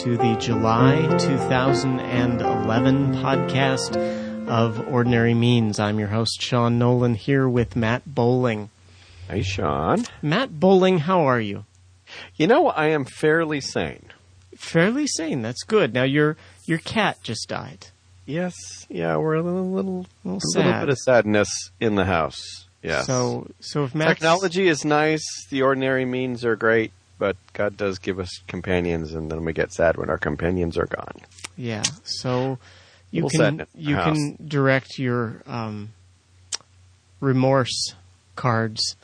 to the July 2011 podcast of Ordinary Means. I'm your host, Sean Nolan, here with Matt Bowling. Hey, Sean. Matt Bowling, how are you? You know, I am fairly sane. Fairly sane. That's good. Now, your your cat just died. Yes, yeah, we're a little, little, little, a little bit of sadness in the house. Yes. So, so if Matt's, technology is nice, the ordinary means are great, but God does give us companions, and then we get sad when our companions are gone. Yeah. So you Little can you the can direct your um, remorse cards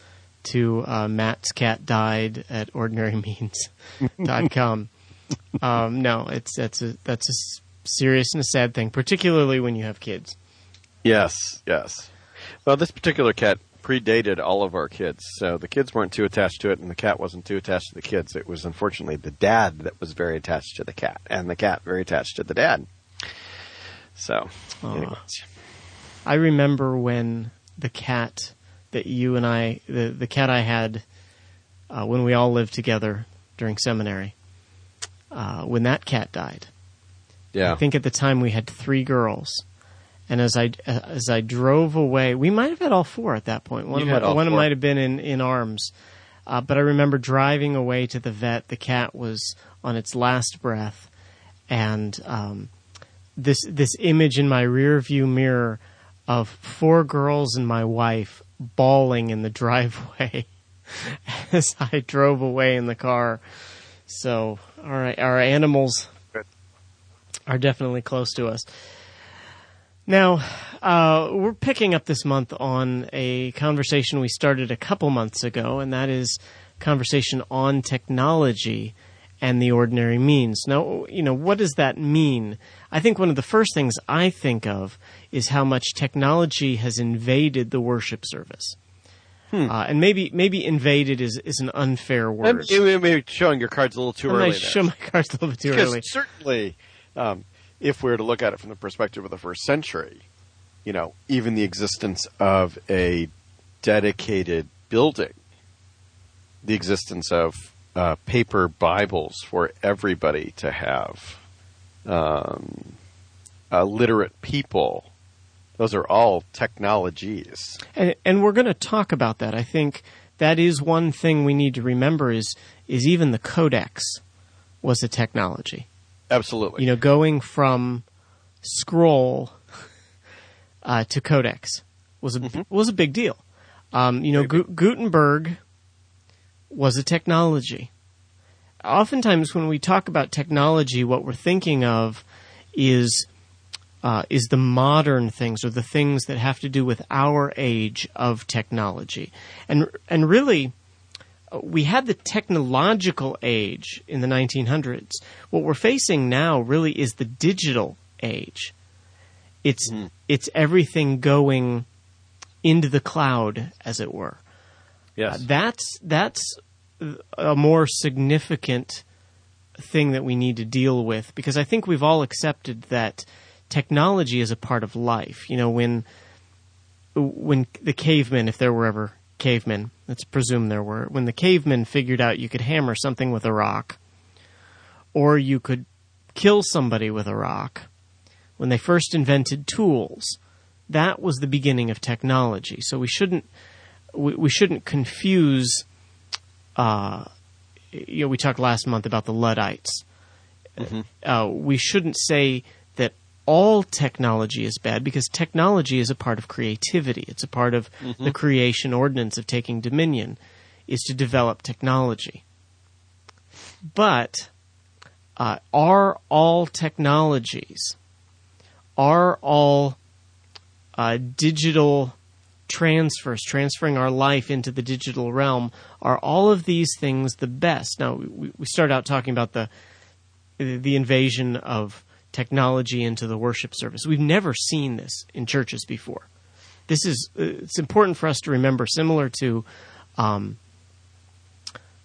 to uh, Matt's cat died at ordinarymeans.com. um, no, it's that's a that's a serious and a sad thing, particularly when you have kids. Yes, yes. Well, this particular cat predated all of our kids, so the kids weren't too attached to it, and the cat wasn't too attached to the kids. It was unfortunately the dad that was very attached to the cat, and the cat very attached to the dad. So. I remember when the cat that you and I, the the cat I had uh, when we all lived together during seminary, uh, when that cat died. yeah, I think at the time we had three girls, and as I as I drove away, we might have had all four at that point. One You of had my, all one four. might have been in in arms, uh, but I remember driving away to the vet. The cat was on its last breath, and um, this this image in my rear view mirror of four girls and my wife bawling in the driveway as I drove away in the car. So, all right, our animals are definitely close to us. Now, uh, we're picking up this month on a conversation we started a couple months ago, and that is conversation on technology and the ordinary means. Now, you know, what does that mean? I think one of the first things I think of is how much technology has invaded the worship service. Uh, and maybe maybe invaded is, is an unfair word. You showing your cards a little too I early. show my cards a little bit too early. certainly, um, if we were to look at it from the perspective of the first century, you know, even the existence of a dedicated building, the existence of uh, paper Bibles for everybody to have, um, uh, literate people, those are all technologies. And, and we're going to talk about that. I think that is one thing we need to remember is is even the codex was a technology. Absolutely. You know, going from scroll uh, to codex was a was a big deal. Um, you know, Gu- Gutenberg was a technology. Oftentimes, when we talk about technology, what we're thinking of is uh, is the modern things or the things that have to do with our age of technology, and and really, we had the technological age in the 1900s. What we're facing now really is the digital age. It's it's everything going into the cloud, as it were. yes. Uh, that's that's a more significant thing that we need to deal with because I think we've all accepted that technology is a part of life. You know, when when the cavemen, if there were ever cavemen, let's presume there were, when the cavemen figured out you could hammer something with a rock, or you could kill somebody with a rock, when they first invented tools, that was the beginning of technology. So we shouldn't we, we shouldn't confuse. Uh, you know, we talked last month about the Luddites. Uh, we shouldn't say all technology is bad because technology is a part of creativity. It's a part of the creation ordinance of taking dominion, is to develop technology. But uh, are all technologies, are all uh, digital transfers, transferring our life into the digital realm, are all of these things the best? Now, we, we start out talking about the the invasion of technology into the worship service. We've never seen this in churches before. This is uh, it's important for us to remember, similar to um,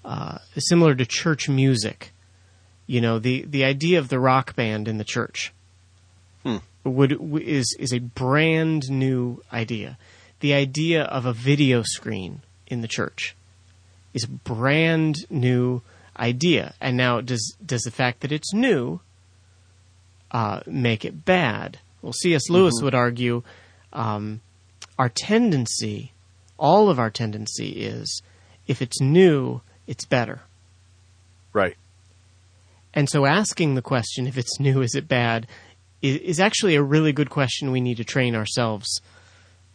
uh, similar to church music. You know, the the idea of the rock band in the church would is is a brand new idea. The idea of a video screen in the church is a brand new idea. And now, does does the fact that it's new uh, make it bad? Well, C.S. Lewis would argue um, our tendency, all of our tendency, is if it's new, it's better. Right. And so, asking the question, if it's new, is it bad, is, is actually a really good question we need to train ourselves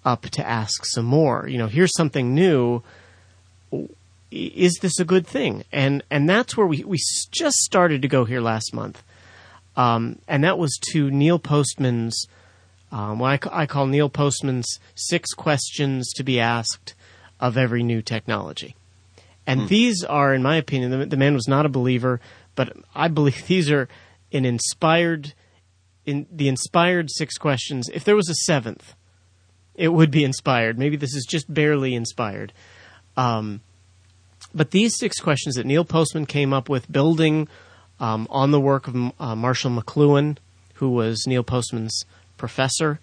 up to ask some more. You know, here's something new. Is this a good thing? And and that's where we we just started to go here last month, um, and that was to Neil Postman's. Um, what I, ca- I call Neil Postman's six questions to be asked of every new technology. And these are, in my opinion, the, the man was not a believer, but I believe these are an inspired, in the inspired six questions. If there was a seventh, it would be inspired. Maybe this is just barely inspired. Um, but these six questions that Neil Postman came up with, building um, on the work of uh, Marshall McLuhan, who was Neil Postman's professor,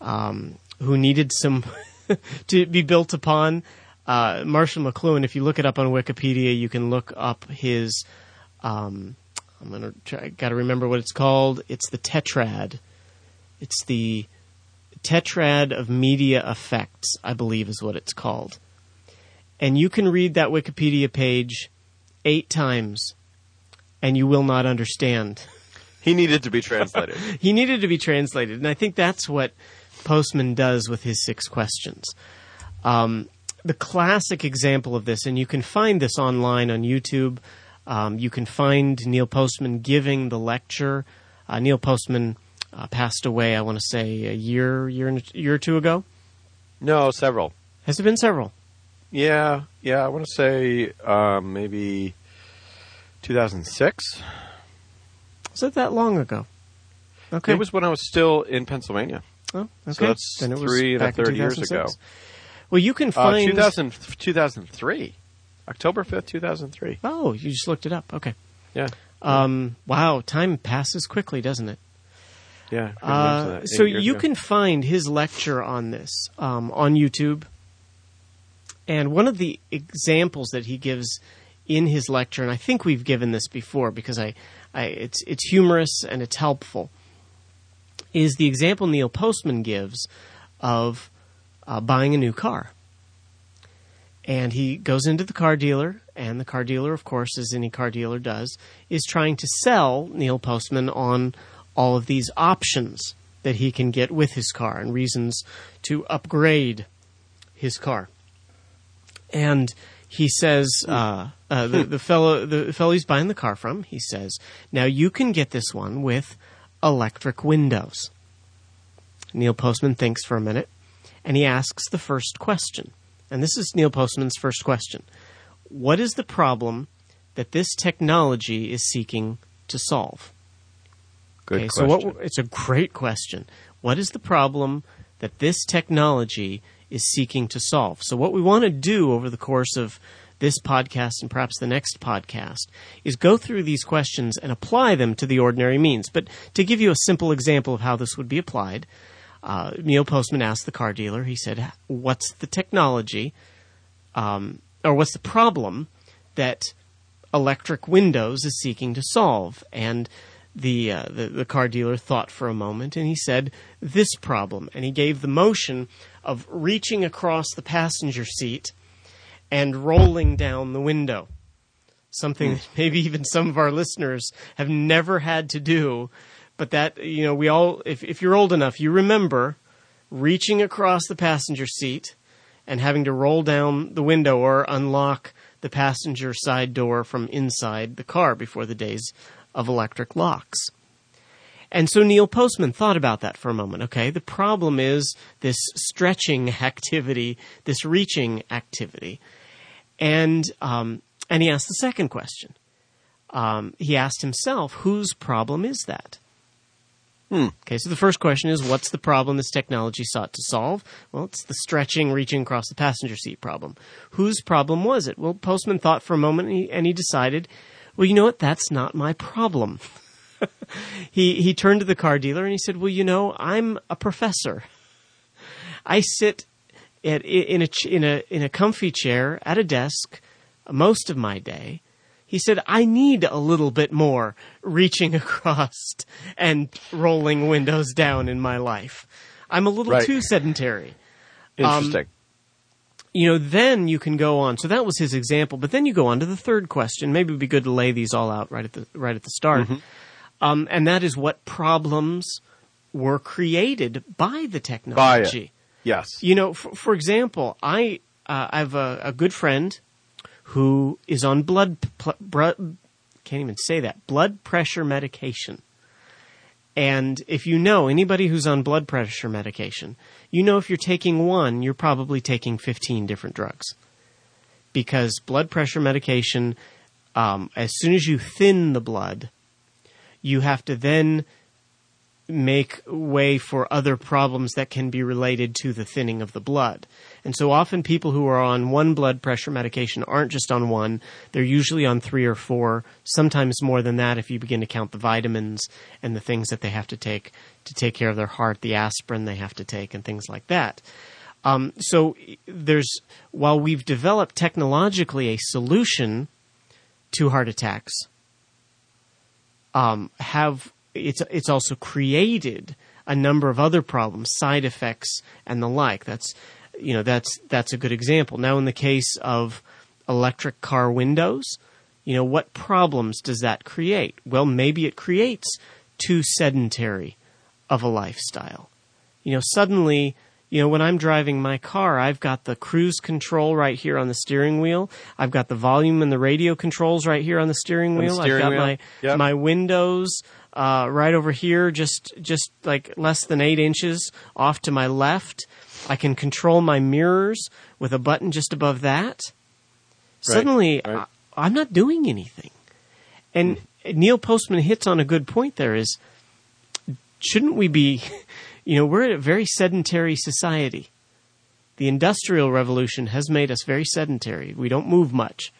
um, who needed some to be built upon. Uh, Marshall McLuhan, if you look it up on Wikipedia, you can look up his. Um, I'm gonna try. Got to remember what it's called. It's the Tetrad. It's the Tetrad of Media Effects, I believe, is what it's called. And you can read that Wikipedia page eight times, and you will not understand. He needed to be translated. He needed to be translated, and I think that's what Postman does with his six questions. Um, the classic example of this, and you can find this online on YouTube. Um, you can find Neil Postman giving the lecture. Uh, Neil Postman uh, passed away, I want to say, a year, year, and a- year or two ago. no, several. Has it been several? Yeah, yeah. I want to say um, maybe 2006. Was it that long ago? Okay. It was when I was still in Pennsylvania. Oh, okay. So that's Then it was three and a third years ago. Well, you can Uh, find 2000, 2003. October 5th, 2003. Oh, you just looked it up. Okay. Yeah. Um, wow, time passes quickly, doesn't it? Yeah. Uh, uh, so you ago. can find his lecture on this um, on YouTube. And one of the examples that he gives in his lecture, and I think we've given this before because I, I it's it's humorous and it's helpful, is the example Neil Postman gives of uh, buying a new car. And he goes into the car dealer, and the car dealer, of course, as any car dealer does, is trying to sell Neil Postman on all of these options that he can get with his car and reasons to upgrade his car. And he says, uh, uh, the, the fellow, the fellow he's buying the car from, he says, now you can get this one with electric windows. Neil Postman thinks for a minute, and he asks the first question. And this is Neil Postman's first question. What is the problem that this technology is seeking to solve? Good okay, question. so what it's a great question. What is the problem that this technology is seeking to solve? So what we want to do over the course of this podcast and perhaps the next podcast is go through these questions and apply them to the ordinary means. But to give you a simple example of how this would be applied, uh, Neil Postman asked the car dealer, he said, What's the technology, um, or what's the problem that electric windows is seeking to solve? And the, uh, the the car dealer thought for a moment, and he said, "This problem." And he gave the motion of reaching across the passenger seat and rolling down the window. Something that maybe even some of our listeners have never had to do, but that you know we all, if if you're old enough, you remember reaching across the passenger seat and having to roll down the window or unlock the passenger side door from inside the car before the days of electric locks. And so Neil Postman thought about that for a moment. Okay, the problem is this stretching activity, this reaching activity, and um, and he asked the second question. Um, he asked himself, whose problem is that? Okay, so the first question is what's the problem this technology sought to solve? Well, it's the stretching, reaching across the passenger seat problem. Whose problem was it? Well, Postman thought for a moment and he, and he decided, well, you know what? That's not my problem. he he turned to the car dealer and he said, "Well, you know, I'm a professor. I sit at, in a in a in a comfy chair at a desk most of my day, He said, I need a little bit more reaching across and rolling windows down in my life. I'm a little Right. too sedentary. Um, Interesting. You know, then you can go on. So that was his example, but then you go on to the third question. Maybe it'd be good to lay these all out right at the right at the start. Um, and that is what problems were created by the technology. yes. You know, for, for example, I uh, I have a, a good friend who is on blood pl- br- can't even say that blood pressure medication. And if you know anybody who's on blood pressure medication, you know if you're taking one, you're probably taking 15 different drugs. Because blood pressure medication, um, as soon as you thin the blood, you have to then make way for other problems that can be related to the thinning of the blood. And so often people who are on one blood pressure medication aren't just on one, they're usually on three or four, sometimes more than that if you begin to count the vitamins and the things that they have to take to take care of their heart, the aspirin they have to take and things like that. Um, so there's, while we've developed technologically a solution to heart attacks, um, have it's it's also created a number of other problems, side effects, and the like. That's you know that's that's a good example. Now, in the case of electric car windows, you know what problems does that create? Well, maybe it creates too sedentary of a lifestyle. You know, suddenly, you know, when I'm driving my car, I've got the cruise control right here on the steering wheel. I've got the volume and the radio controls right here on the steering the wheel. steering I've got wheel. my Yep. my windows uh, right over here, just just like less than eight inches off to my left. I can control my mirrors with a button just above that. Suddenly, right. I, I'm not doing anything. And Neil Postman hits on a good point. There is, shouldn't we be? You know, we're a very sedentary society. The industrial revolution has made us very sedentary. We don't move much.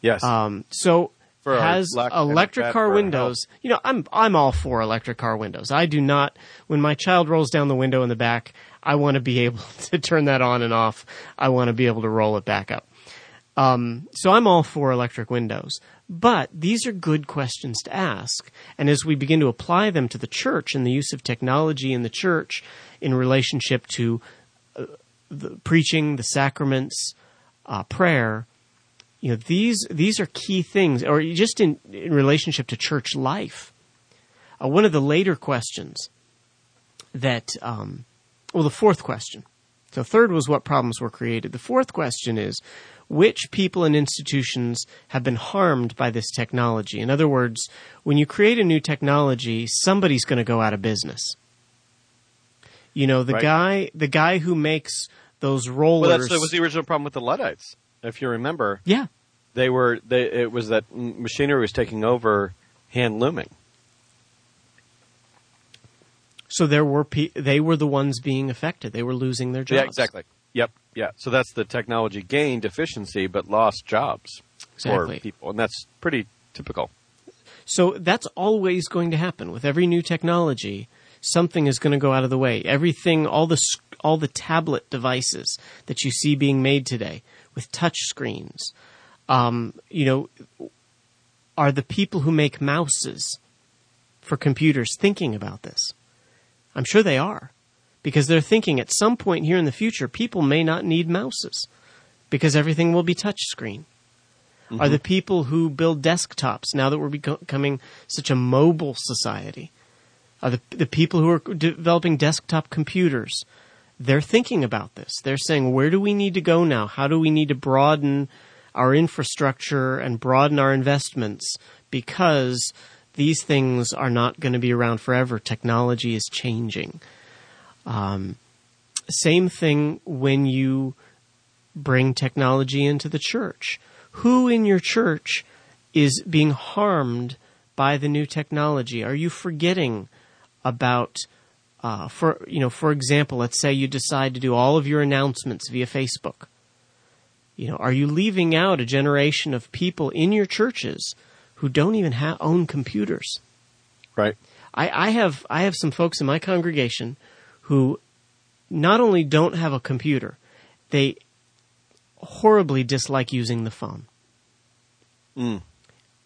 Yes. Um, so For has electric car windows. You know, I'm I'm all for electric car windows. I do not. When my child rolls down the window in the back, I want to be able to turn that on and off. I want to be able to roll it back up. Um, so I'm all for electric windows. But these are good questions to ask. And as we begin to apply them to the church and the use of technology in the church in relationship to uh, the preaching, the sacraments, uh, prayer, you know, these, these are key things, or just in, in relationship to church life. Uh, one of the later questions that, um, well, the fourth question. So third was what problems were created. The fourth question is which people and institutions have been harmed by this technology? In other words, when you create a new technology, somebody's going to go out of business. You know, the Right. guy, the guy who makes those rollers. well, that was the original problem with the Luddites. If you remember, yeah, they were they it was that machinery was taking over hand looming. so there were pe- they were the ones being affected. They were losing their jobs. Yeah, exactly. Yep. Yeah. So that's the technology gained efficiency but lost jobs Exactly. for people, and that's pretty typical. So that's always going to happen with every new technology. Something is going to go out of the way. Everything, all the all the tablet devices that you see being made today with touch screens, um, you know, are the people who make mouses for computers thinking about this? I'm sure they are, because they're thinking at some point here in the future, people may not need mouses because everything will be touch screen are mm-hmm. the people who build desktops now that we're becoming such a mobile society. Are the, the people who are developing desktop computers. They're thinking about this. They're saying, where do we need to go now? How do we need to broaden our infrastructure and broaden our investments? Because these things are not going to be around forever. Technology is changing. Um, same thing when you bring technology into the church. Who in your church is being harmed by the new technology? Are you forgetting about, uh, for you know, for example, let's say you decide to do all of your announcements via Facebook. You know, are you leaving out a generation of people in your churches who don't even ha- own computers? Right. I, I have I have some folks in my congregation who not only don't have a computer, they horribly dislike using the phone. Mm.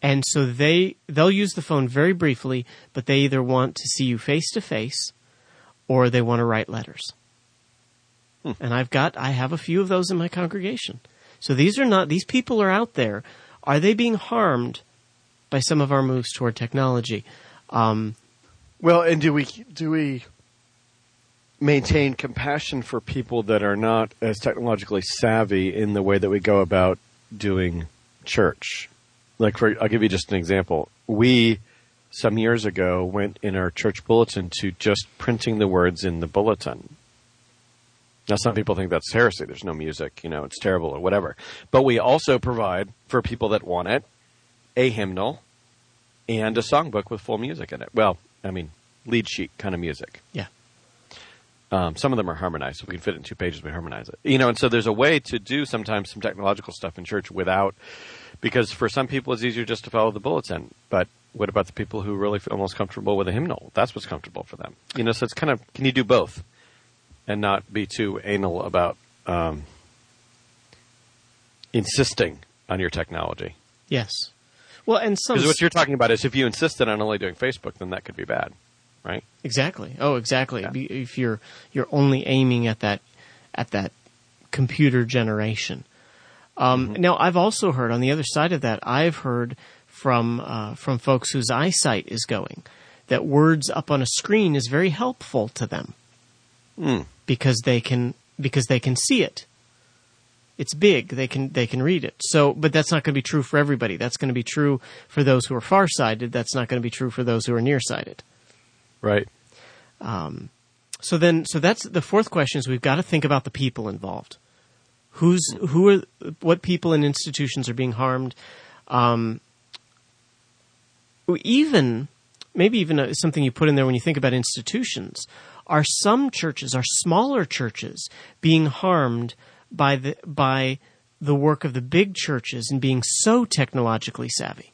And so they they'll use the phone very briefly, but they either want to see you face to face or they want to write letters. And I've got I have a few of those in my congregation. So these are not these people are out there. Are they being harmed by some of our moves toward technology? Um, Well, and do we do we maintain compassion for people that are not as technologically savvy in the way that we go about doing church? Like, for I'll give you just an example. We some years ago went in our church bulletin to just printing the words in the bulletin. Now, some people think that's heresy. There's no music, you know, it's terrible or whatever. But we also provide for people that want it a hymnal and a songbook with full music in it. Well, I mean, lead sheet kind of music. yeah. Um, some of them are harmonized. If we can fit it in two pages, we harmonize it. You know, and so there's a way to do sometimes some technological stuff in church without, because for some people it's easier just to follow the bulletin. But what about the people who really feel most comfortable with a hymnal? That's what's comfortable for them. You know, so it's kind of can you do both, and not be too anal about um, insisting on your technology. Yes. Well, and some Because what you're talking about is if you insisted on only doing Facebook, then that could be bad, right? Exactly. Oh, exactly. Yeah. If you're you're only aiming at that at that computer generation. Um, Now, I've also heard on the other side of that. I've heard from uh, from folks whose eyesight is going that words up on a screen is very helpful to them because they can because they can see it. It's big. They can they can read it. So, but that's not going to be true for everybody. That's going to be true for those who are farsighted. That's not going to be true for those who are nearsighted. Right. So then, so that's the fourth question is we've got to think about the people involved. Who's, who are, what people and institutions are being harmed? Um, even, maybe even uh, something you put in there when you think about institutions. Are some churches, are smaller churches being harmed by the, by the work of the big churches and being so technologically savvy?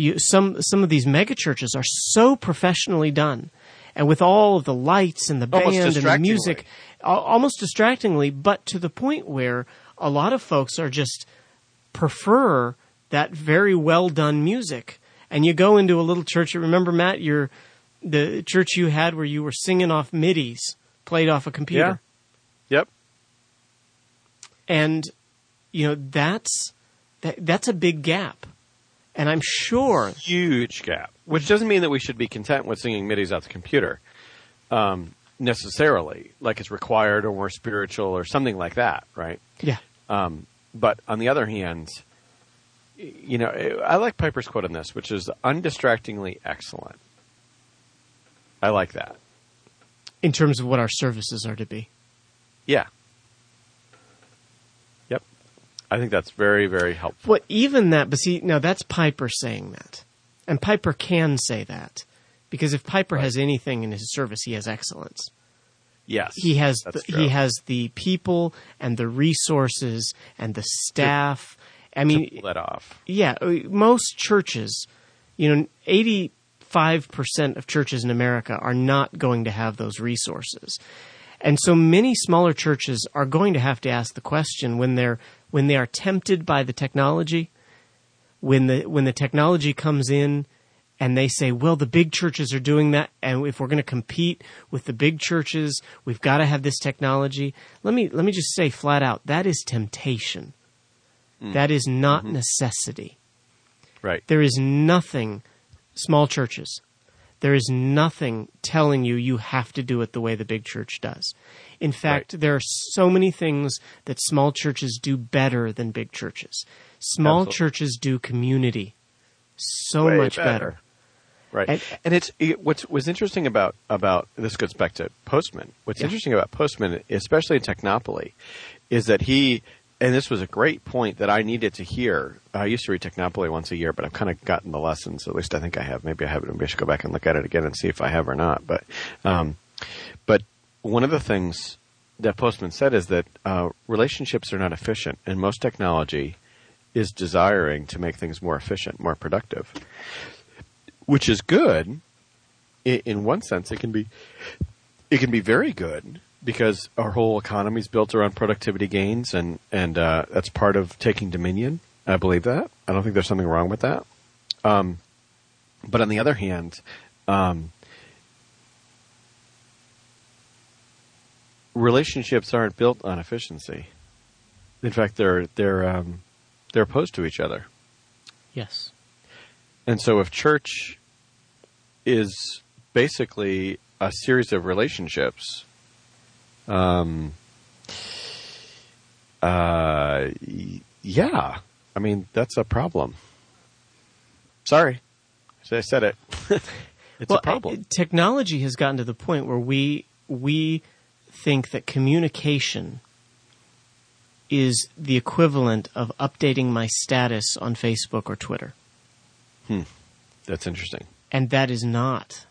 You, some some of these mega churches are so professionally done, and with all of the lights and the band and the music, almost distractingly, but to the point where a lot of folks are just prefer that very well done music. And you go into a little church. Remember, Matt, your the church you had where you were singing off midis played off a computer Yeah. Yep. and you know that's that, that's a big gap and i'm sure huge gap. Which doesn't mean that we should be content with singing midis out the computer, um, necessarily, like it's required or more spiritual or something like that, right? yeah Um, but on the other hand, you know, I like Piper's quote on this, which is undistractingly excellent. I like that. in terms of what our services are to be Yeah. I think that's very, very helpful. Well, even that, but see, now that's Piper saying that. And Piper can say that. Because if Piper has anything in his service, he has excellence. Yes. He has the, he has the people and the resources and the staff. I to mean, pull that off. yeah, uh, most churches, you know, 85% of churches in America are not going to have those resources. And so many smaller churches are going to have to ask the question when they're when they are tempted by the technology, when the when the technology comes in and they say, well, the big churches are doing that, and if we're going to compete with the big churches, we've got to have this technology. Let me let me just say flat out, that is temptation. Hmm. That is not mm-hmm. necessity. Right. There is nothing, small churches, there is nothing telling you you have to do it the way the big church does. In fact, there are so many things that small churches do better than big churches. Small Absolutely. churches do community so Way much better. better. Right. And- And, it's it, what's was interesting about about this goes back to Postman. What's Yeah. interesting about Postman, especially in Technopoly, is that he and this was a great point that I needed to hear. I used to read Technopoly once a year, but I've kind of gotten the lessons. At least I think I have. Maybe I haven't. Maybe I should go back and look at it again and see if I have or not. But um, but one of the things that Postman said is that uh, relationships are not efficient, and most technology is desiring to make things more efficient, more productive which is good. In, in one sense, it can be it can be very good because our whole economy is built around productivity gains, and and uh, that's part of taking dominion. I believe that. I don't think there's something wrong with that. Um, but on the other hand, um, relationships aren't built on efficiency. In fact, they're they're um, they're opposed to each other. Yes. And so, if church is basically a series of relationships, um, uh, yeah, I mean that's a problem. Sorry, I said it. it's well, a problem. Technology has gotten to the point where we we think that communication is the equivalent of updating my status on Facebook or Twitter. Hmm. That's interesting. and that is not.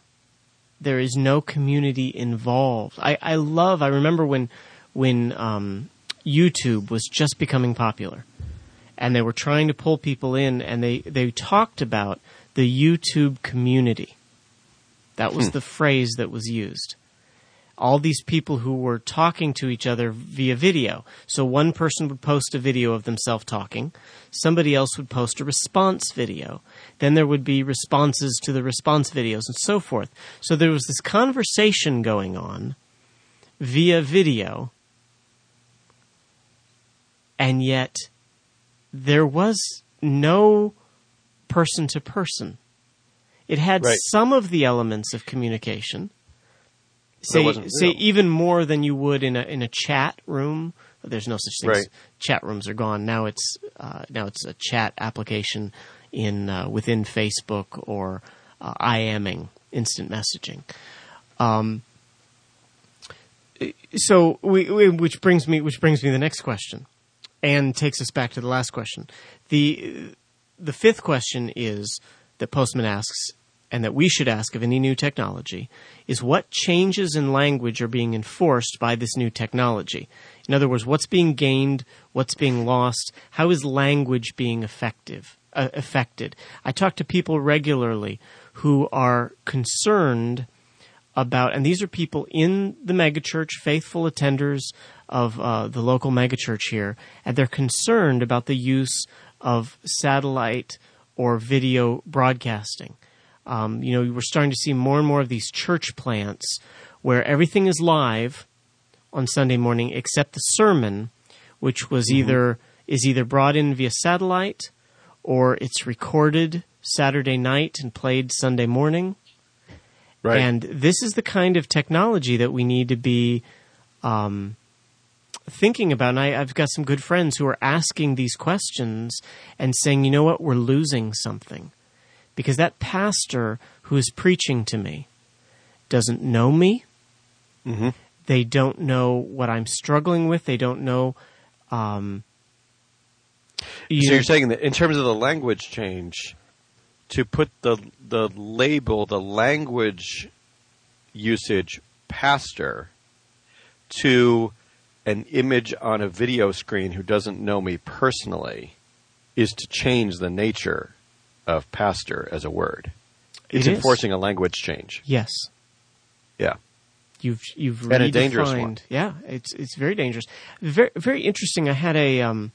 There is no community involved. I, I love. I remember when when um, YouTube was just becoming popular, and they were trying to pull people in, and they they talked about the YouTube community. That was the phrase that was used. All these people who were talking to each other via video. So one person would post a video of themselves talking, somebody else would post a response video. Then there would be responses to the response videos and so forth. So there was this conversation going on via video, and yet there was no person to person. It had Right. some of the elements of communication. Say, say real. even more than you would in a in a chat room. There's no such thing. as Chat rooms are gone now. It's uh, now it's a chat application in uh, within Facebook or uh, IMing, instant messaging. Um, so we, we, which brings me which brings me to the next question, and takes us back to the last question. the The fifth question is that Postman asks, and that we should ask of any new technology, is what changes in language are being enforced by this new technology. In other words, what's being gained, what's being lost, how is language being effective uh, affected? I talk to people regularly who are concerned about, and these are people in the megachurch, faithful attenders of uh, the local megachurch here, and they're concerned about the use of satellite or video broadcasting. Um, you know, we're starting to see more and more of these church plants where everything is live on Sunday morning except the sermon, which was either is either brought in via satellite or it's recorded Saturday night and played Sunday morning. Right. And this is the kind of technology that we need to be um, thinking about. And I, I've got some good friends who are asking these questions and saying, you know what, we're losing something. Because that pastor who is preaching to me doesn't know me. Mhm. They don't know what I'm struggling with. They don't know. Um, you so you're saying that in terms of the language change, to put the the label, the language usage pastor to an image on a video screen who doesn't know me personally is to change the nature of pastor as a word. It's It enforcing a language change. yes. Yeah. You've you've And a dangerous one. Yeah, it's it's very dangerous. Very very interesting. I had a um,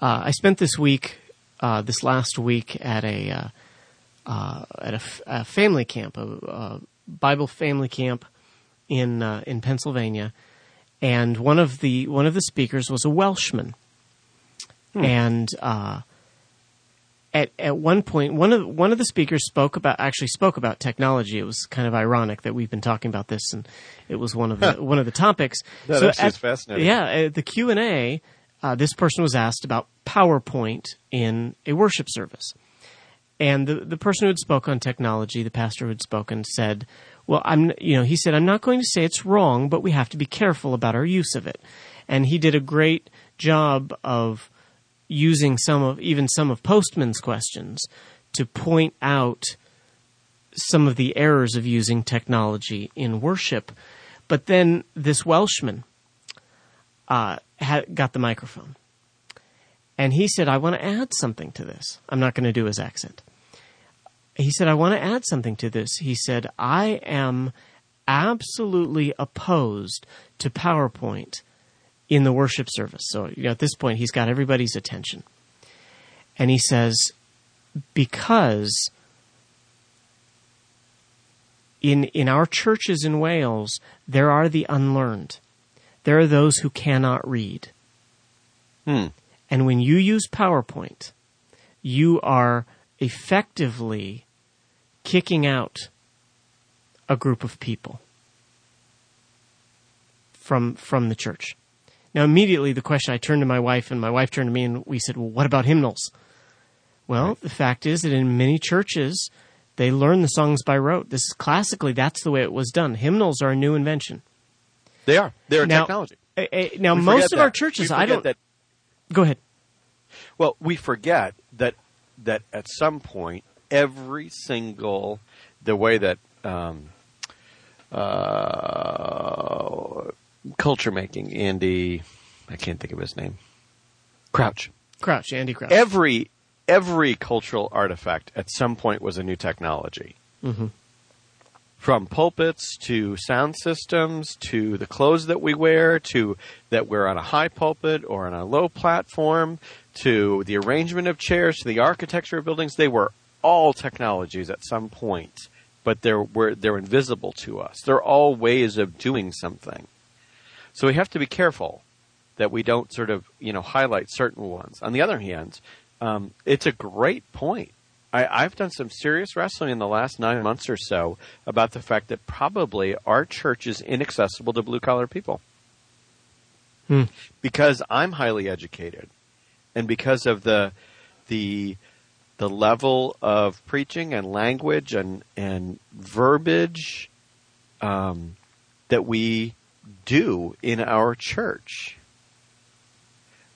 uh, I spent this week, uh, this last week at a uh, uh, at a, f- a family camp, a, a Bible family camp in uh, in Pennsylvania, and one of the one of the speakers was a Welshman, and uh, at at one point one of one of the speakers spoke about actually spoke about technology. It was kind of ironic that we've been talking about this, and it was one of the one of the topics. That actually is fascinating. Yeah, at the Q and A, uh, this person was asked about PowerPoint in a worship service, and the the person who had spoke on technology, the pastor who had spoken, said, "Well, I'm you know," he said, "I'm not going to say it's wrong, but we have to be careful about our use of it." And he did a great job of using some of even some of Postman's questions to point out some of the errors of using technology in worship. But then this Welshman uh, got the microphone, and he said, "I want to add something to this. I'm not going to do his accent." He said, "I want to add something to this." He said, "I am absolutely opposed to PowerPoint." In the worship service. So you know, at this point, he's got everybody's attention. And he says, because in, in our churches in Wales, there are the unlearned. There are those who cannot read. Hmm. And when you use PowerPoint, you are effectively kicking out a group of people from from the church. Now immediately the question I turned to my wife and my wife turned to me and we said, "Well, what about hymnals?" Well, Right. the fact is that in many churches they learn the songs by rote. This is classically that's the way it was done. Hymnals are a new invention. They are. They're Now- technology. Eh, eh, now We most of our churches I don't That, go ahead. well, we forget that that at some point, every single the way that um, uh, culture making Andy, I can't think of his name, Crouch. Crouch, Andy Crouch. Every every cultural artifact at some point was a new technology. hmm from pulpits to sound systems to the clothes that we wear to that we're on a high pulpit or on a low platform to the arrangement of chairs to the architecture of buildings they were all technologies at some point but they're were they're invisible to us they're all ways of doing something so we have to be careful that we don't sort of you know highlight certain ones on the other hand um, it's a great point I, I've done some serious wrestling in the last nine months or so about the fact that probably our church is inaccessible to blue collar people. Hmm. Because I'm highly educated and because of the the the level of preaching and language and, and verbiage um, that we do in our church.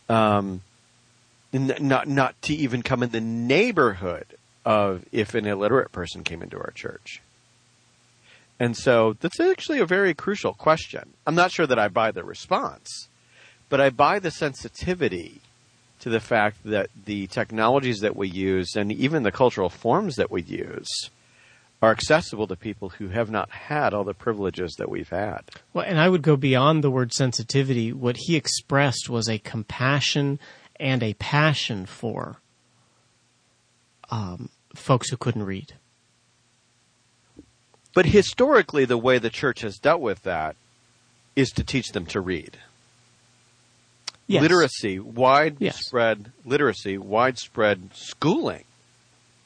Um, not not to even come in the neighborhood of if an illiterate person came into our church. And so that's actually a very crucial question. I'm not sure that I buy the response, but I buy the sensitivity to the fact that the technologies that we use and even the cultural forms that we use are accessible to people who have not had all the privileges that we've had. Well, and I would go beyond the word sensitivity. What he expressed was a compassion and a passion for um, folks who couldn't read. But historically, the way the church has dealt with that is to teach them to read. Yes. Literacy, widespread literacy, widespread schooling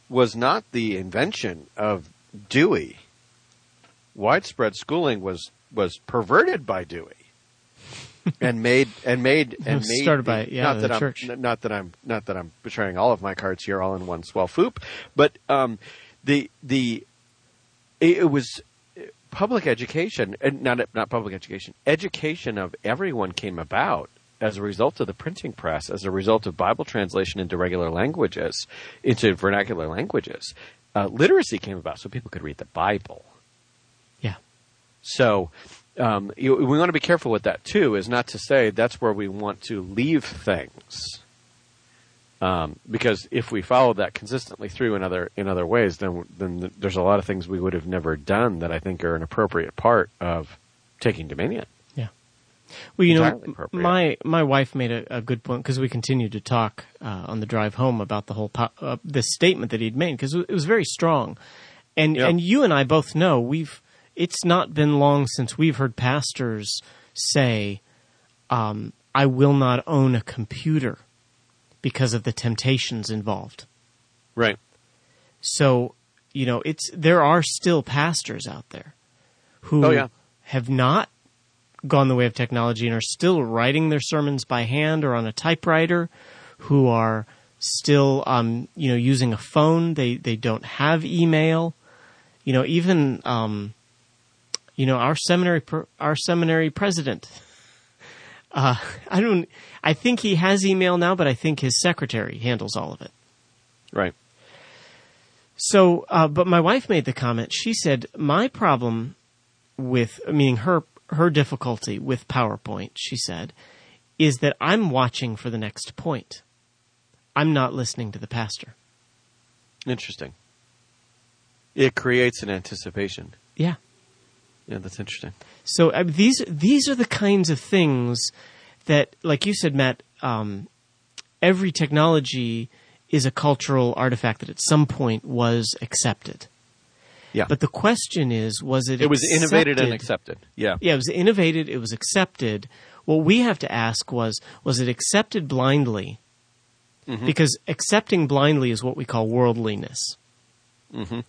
was not the invention of Dewey. Widespread schooling was was perverted by Dewey. and made and made and made Started by, yeah, not the that I'm church. not that I'm not that I'm betraying all of my cards here all in one swell foop, but um, the the it, it was uh, public education and not not public education education of everyone came about as a result of the printing press as a result of bible translation into regular languages into vernacular languages uh, literacy came about so people could read the bible Yeah. so um, you, we want to be careful with that too. Is not to say that's where we want to leave things, um, because if we follow that consistently through in other in other ways, then then there's a lot of things we would have never done that I think are an appropriate part of taking dominion. Well, you know, my my wife made a, a good point because we continued to talk uh, on the drive home about the whole po- uh, this statement that he'd made because it was very strong, and Yeah. and you and I both know we've it's not been long since we've heard pastors say, um, "I will not own a computer because of the temptations involved." Right. So, you know, it's there are still pastors out there who Oh, yeah. have not gone the way of technology and are still writing their sermons by hand or on a typewriter, who are still um, you know, using a phone. They they don't have email. You know, even um, you know, our seminary pr- our seminary president uh, I don't I think he has email now, but I think his secretary handles all of it. Right. So, uh, but my wife made the comment. She said, "My problem with, meaning her her difficulty with PowerPoint," she said, "is that I'm watching for the next point. I'm not listening to the pastor." Interesting. It creates an anticipation. Yeah. Yeah, that's interesting. So uh, these these are the kinds of things that, like you said, Matt. Um, every technology is a cultural artifact that at some point was accepted. Yeah. But the question is, was it it was innovated and accepted? accepted. Yeah. Yeah, it was innovated, it was accepted. What we have to ask was, was it accepted blindly? Mhm. Because accepting blindly is what we call worldliness. Mhm.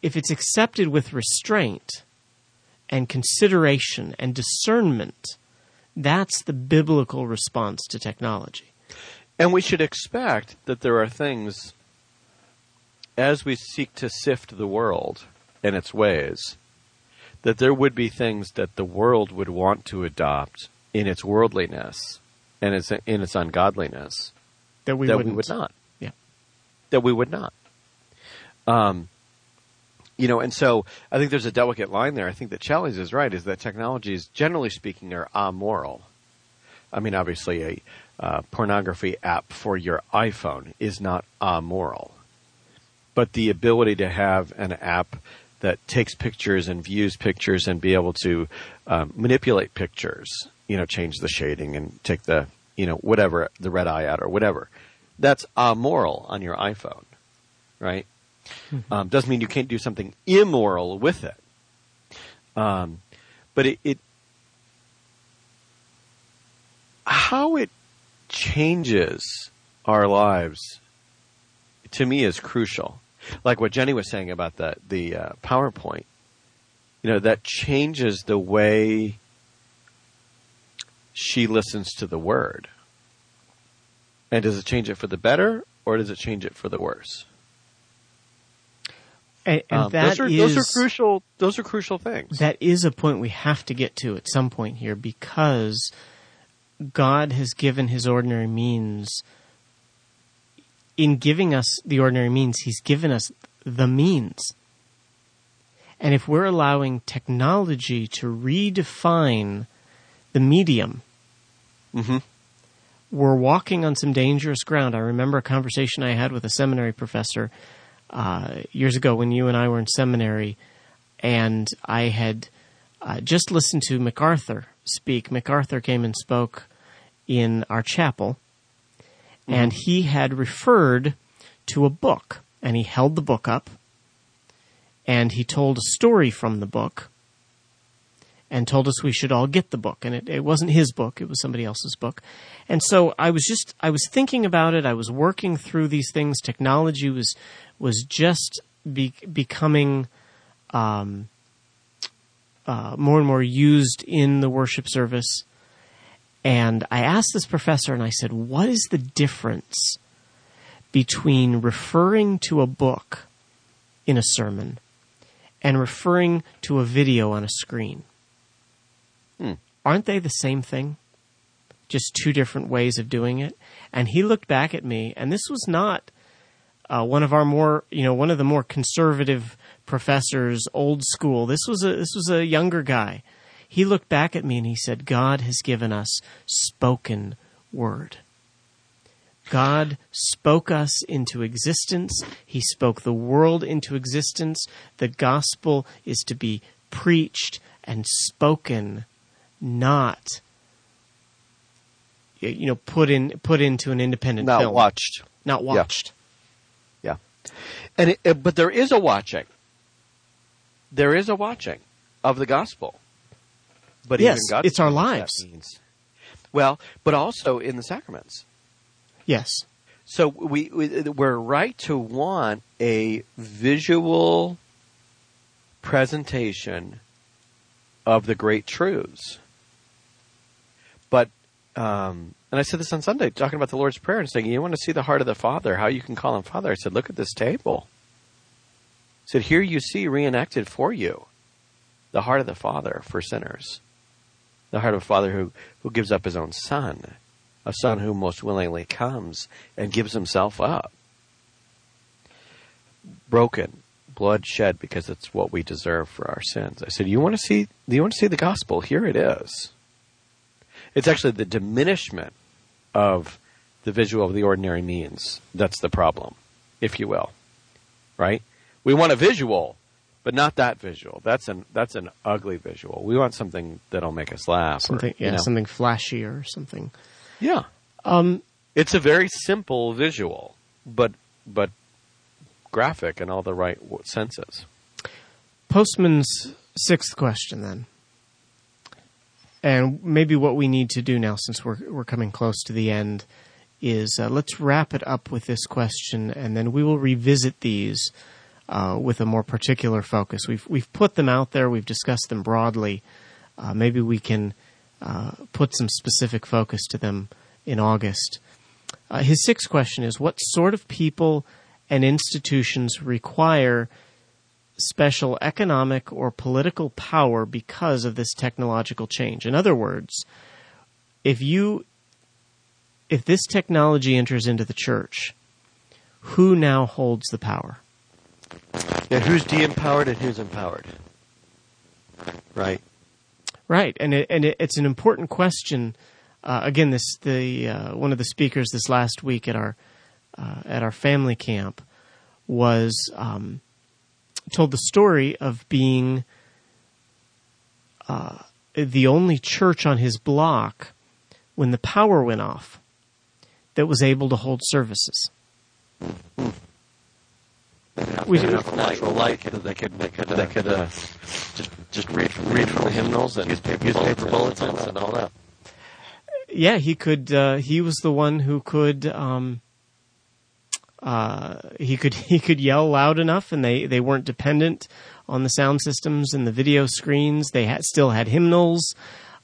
If it's accepted with restraint and consideration and discernment, that's the biblical response to technology. And we should expect that there are things, as we seek to sift the world and its ways, that there would be things that the world would want to adopt in its worldliness and its, in its ungodliness That we that wouldn't. we would not. Yeah. That we would not. Um, you know, and so I think there's a delicate line there. I think that Challies is right, is that technologies, generally speaking, are amoral. I mean, obviously, a uh, pornography app for your iPhone is not amoral. But the ability to have an app that takes pictures and views pictures and be able to um, manipulate pictures, you know, change the shading and take the, you know, whatever, the red eye out or whatever, that's amoral on your iPhone, right? Um, doesn't mean you can't do something immoral with it. Um, but it, it, how it changes our lives to me is crucial. Like what Jenny was saying about the the uh, PowerPoint, you know, that changes the way she listens to the word. And does it change it for the better or does it change it for the worse? And, and Um, that those are is- those are crucial. Those are crucial things. that is a point we have to get to at some point here because God has given his ordinary means. In giving us the ordinary means, he's given us the means. And if we're allowing technology to redefine the medium, hmm we're walking on some dangerous ground. I remember a conversation I had with a seminary professor uh, years ago when you and I were in seminary, and I had uh, just listened to MacArthur speak. MacArthur came and spoke in our chapel, and he had referred to a book, and he held the book up, and he told a story from the book and told us we should all get the book. And it, it wasn't his book, it was somebody else's book. And so I was just, I was thinking about it. I was working through these things. Technology was, was just be, becoming, um, uh, more and more used in the worship service. And I asked this professor and I said, what is the difference between referring to a book in a sermon and referring to a video on a screen? Hmm. Aren't they the same thing? Just two different ways of doing it. And he looked back at me, and this was not uh, one of our more, you know, one of the more conservative professors, old school. This was a this was a younger guy. He looked back at me and he said, "God has given us spoken word." God spoke us into existence. He spoke the world into existence. The gospel is to be preached and spoken, not you know put in put into an independent Not film, watched. not watched. Yeah. And it, it- but there is a watching. There is a watching of the gospel. But Yes, it's our knows what that lives. means. Well, but also in the sacraments. Yes, So we, we we're right to want a visual presentation of the great truths. But um, and I said this on Sunday, talking about the Lord's Prayer and saying, "You want to see the heart of the Father? How you can call him Father?" I said, "Look at this table." I said, "Here you see reenacted for you the heart of the Father for sinners, the heart of a Father who who gives up his own Son." a son who most willingly comes and gives himself up. Broken, blood shed because it's what we deserve for our sins. I said, "You want to see? Do you want to see the gospel? Here it is." It's actually the diminishment of the visual of the ordinary means that's the problem, if you will. Right? We want a visual, but not that visual. That's an that's an ugly visual. We want something that'll make us laugh. or, something you yeah, know. something flashy or something. Yeah. Um, It's a very simple visual. but but graphic in all the right senses. Postman's sixth question, then, and maybe what we need to do now, since we're we're coming close to the end, is uh, let's wrap it up with this question, and then we will revisit these uh, with a more particular focus. We've we've put them out there, we've discussed them broadly. Uh, maybe we can uh, put some specific focus to them in August. Uh, his sixth question is: What sort of people and institutions require special economic or political power because of this technological change? In other words, if you if this technology enters into the church, who now holds the power? Yeah, who's de-empowered and who's empowered? Right. Right, and it, and it, it's an important question. Uh, again, this the uh, one of the speakers this last week at our uh, at our family camp was um, told the story of being uh, the only church on his block when the power went off that was able to hold services. We did enough natural light that they could they could, they could uh, just just read from read from the hymnals and newspaper, newspaper bulletins and all that. Yeah, he could. Uh, he was the one who could. Um, uh, he could he could yell loud enough, and they, they weren't dependent on the sound systems and the video screens. They had, still had hymnals.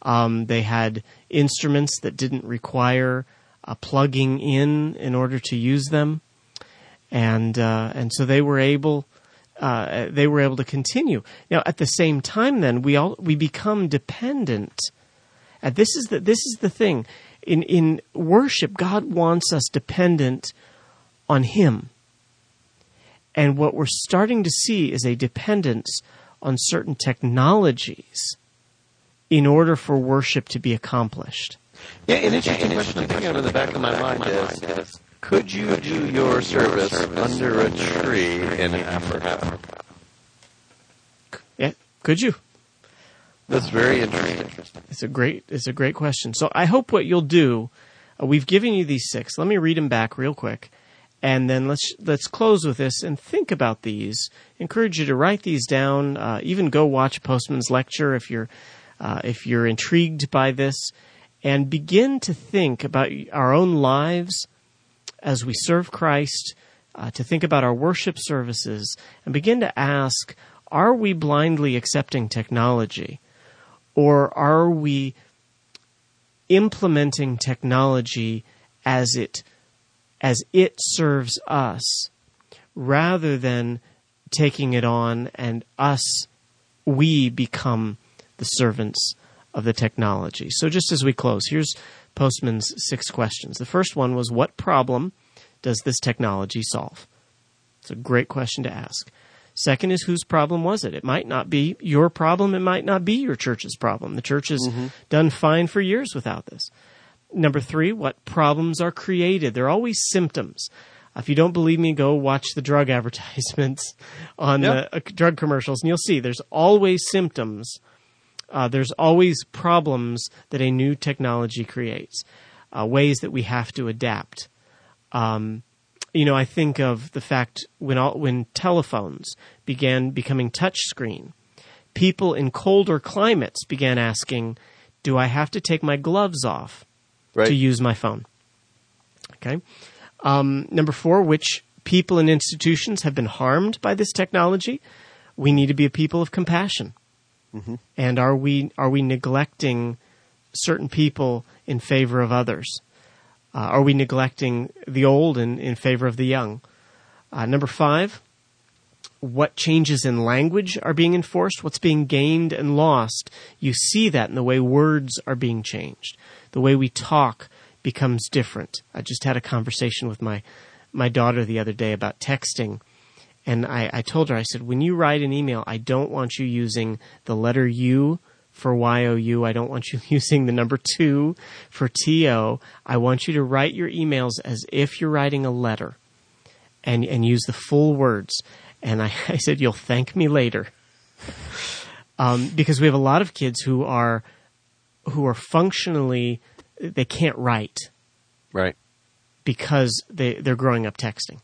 Um, they had instruments that didn't require uh, plugging in in order to use them, and uh, and so they were able uh, they were able to continue. Now, at the same time, then we all we become dependent. And this is the this is the thing in in worship. God wants us dependent on Him, and what we're starting to see is a dependence on certain technologies in order for worship to be accomplished. Yeah, an interesting question I'm thinking of in the back of my mind is, could you do your service under a tree in Africa? Yeah, could you? That's very interesting. It's a great it's a great question. So I hope what you'll do. Uh, we've given you these six. Let me read them back real quick, and then let's let's close with this and think about these. Encourage you to write these down. Uh, even go watch Postman's lecture if you're uh, if you're intrigued by this, and begin to think about our own lives as we serve Christ. Uh, to think about our worship services and begin to ask: Are we blindly accepting technology? or are we implementing technology as it as it serves us rather than taking it on and us we become the servants of the technology so just as we close here's postman's six questions the first one was what problem does this technology solve it's a great question to ask Second is whose problem was it? It might not be your problem. It might not be your church's problem. The church has mm-hmm. done fine for years without this. Number three, what problems are created? They're always symptoms. If you don't believe me, go watch the drug advertisements on yep. the uh, drug commercials, and you'll see there's always symptoms. Uh, there's always problems that a new technology creates, uh, ways that we have to adapt. Um, you know, I think of the fact when all, when telephones began becoming touchscreen, people in colder climates began asking, "Do I have to take my gloves off right. to use my phone?" Okay. Um, number four, which people and institutions have been harmed by this technology? We need to be a people of compassion. Mm-hmm. And are we are we neglecting certain people in favor of others? Uh, are we neglecting the old in, in favor of the young? Uh, number five, what changes in language are being enforced? What's being gained and lost? You see that in the way words are being changed. The way we talk becomes different. I just had a conversation with my, my daughter the other day about texting. And I, I told her, I said, when you write an email, I don't want you using the letter U for YOU. I don't want you using the number two for TO. I want you to write your emails as if you're writing a letter and, and use the full words. And I, I said, you'll thank me later. Um, because we have a lot of kids who are, who are functionally, they can't write. Right. because they they're growing up texting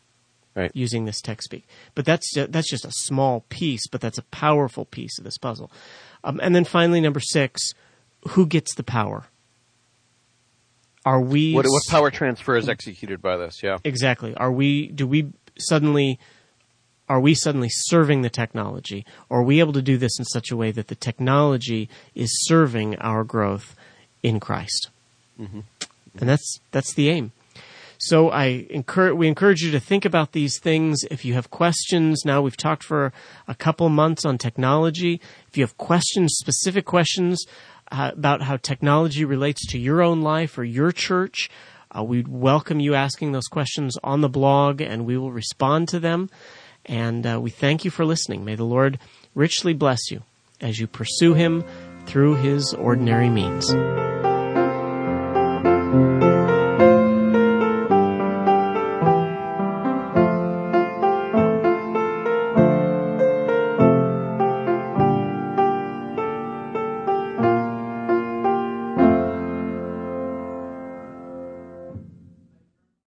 Right. using this text speak. But that's ju- that's just a small piece, but that's a powerful piece of this puzzle. Um, and then finally, number six, who gets the power? Are we What, what power transfer is executed by this? Yeah. exactly? Are we? Do we suddenly? Are we suddenly serving the technology, or are we able to do this in such a way that the technology is serving our growth in Christ? And that's that's the aim. So I encourage we encourage you to think about these things. If you have questions, now we've talked for a couple months on technology. If you have questions, specific questions uh, about how technology relates to your own life or your church, uh, we'd welcome you asking those questions on the blog, and we will respond to them. And uh, we thank you for listening. May the Lord richly bless you as you pursue Him through His ordinary means.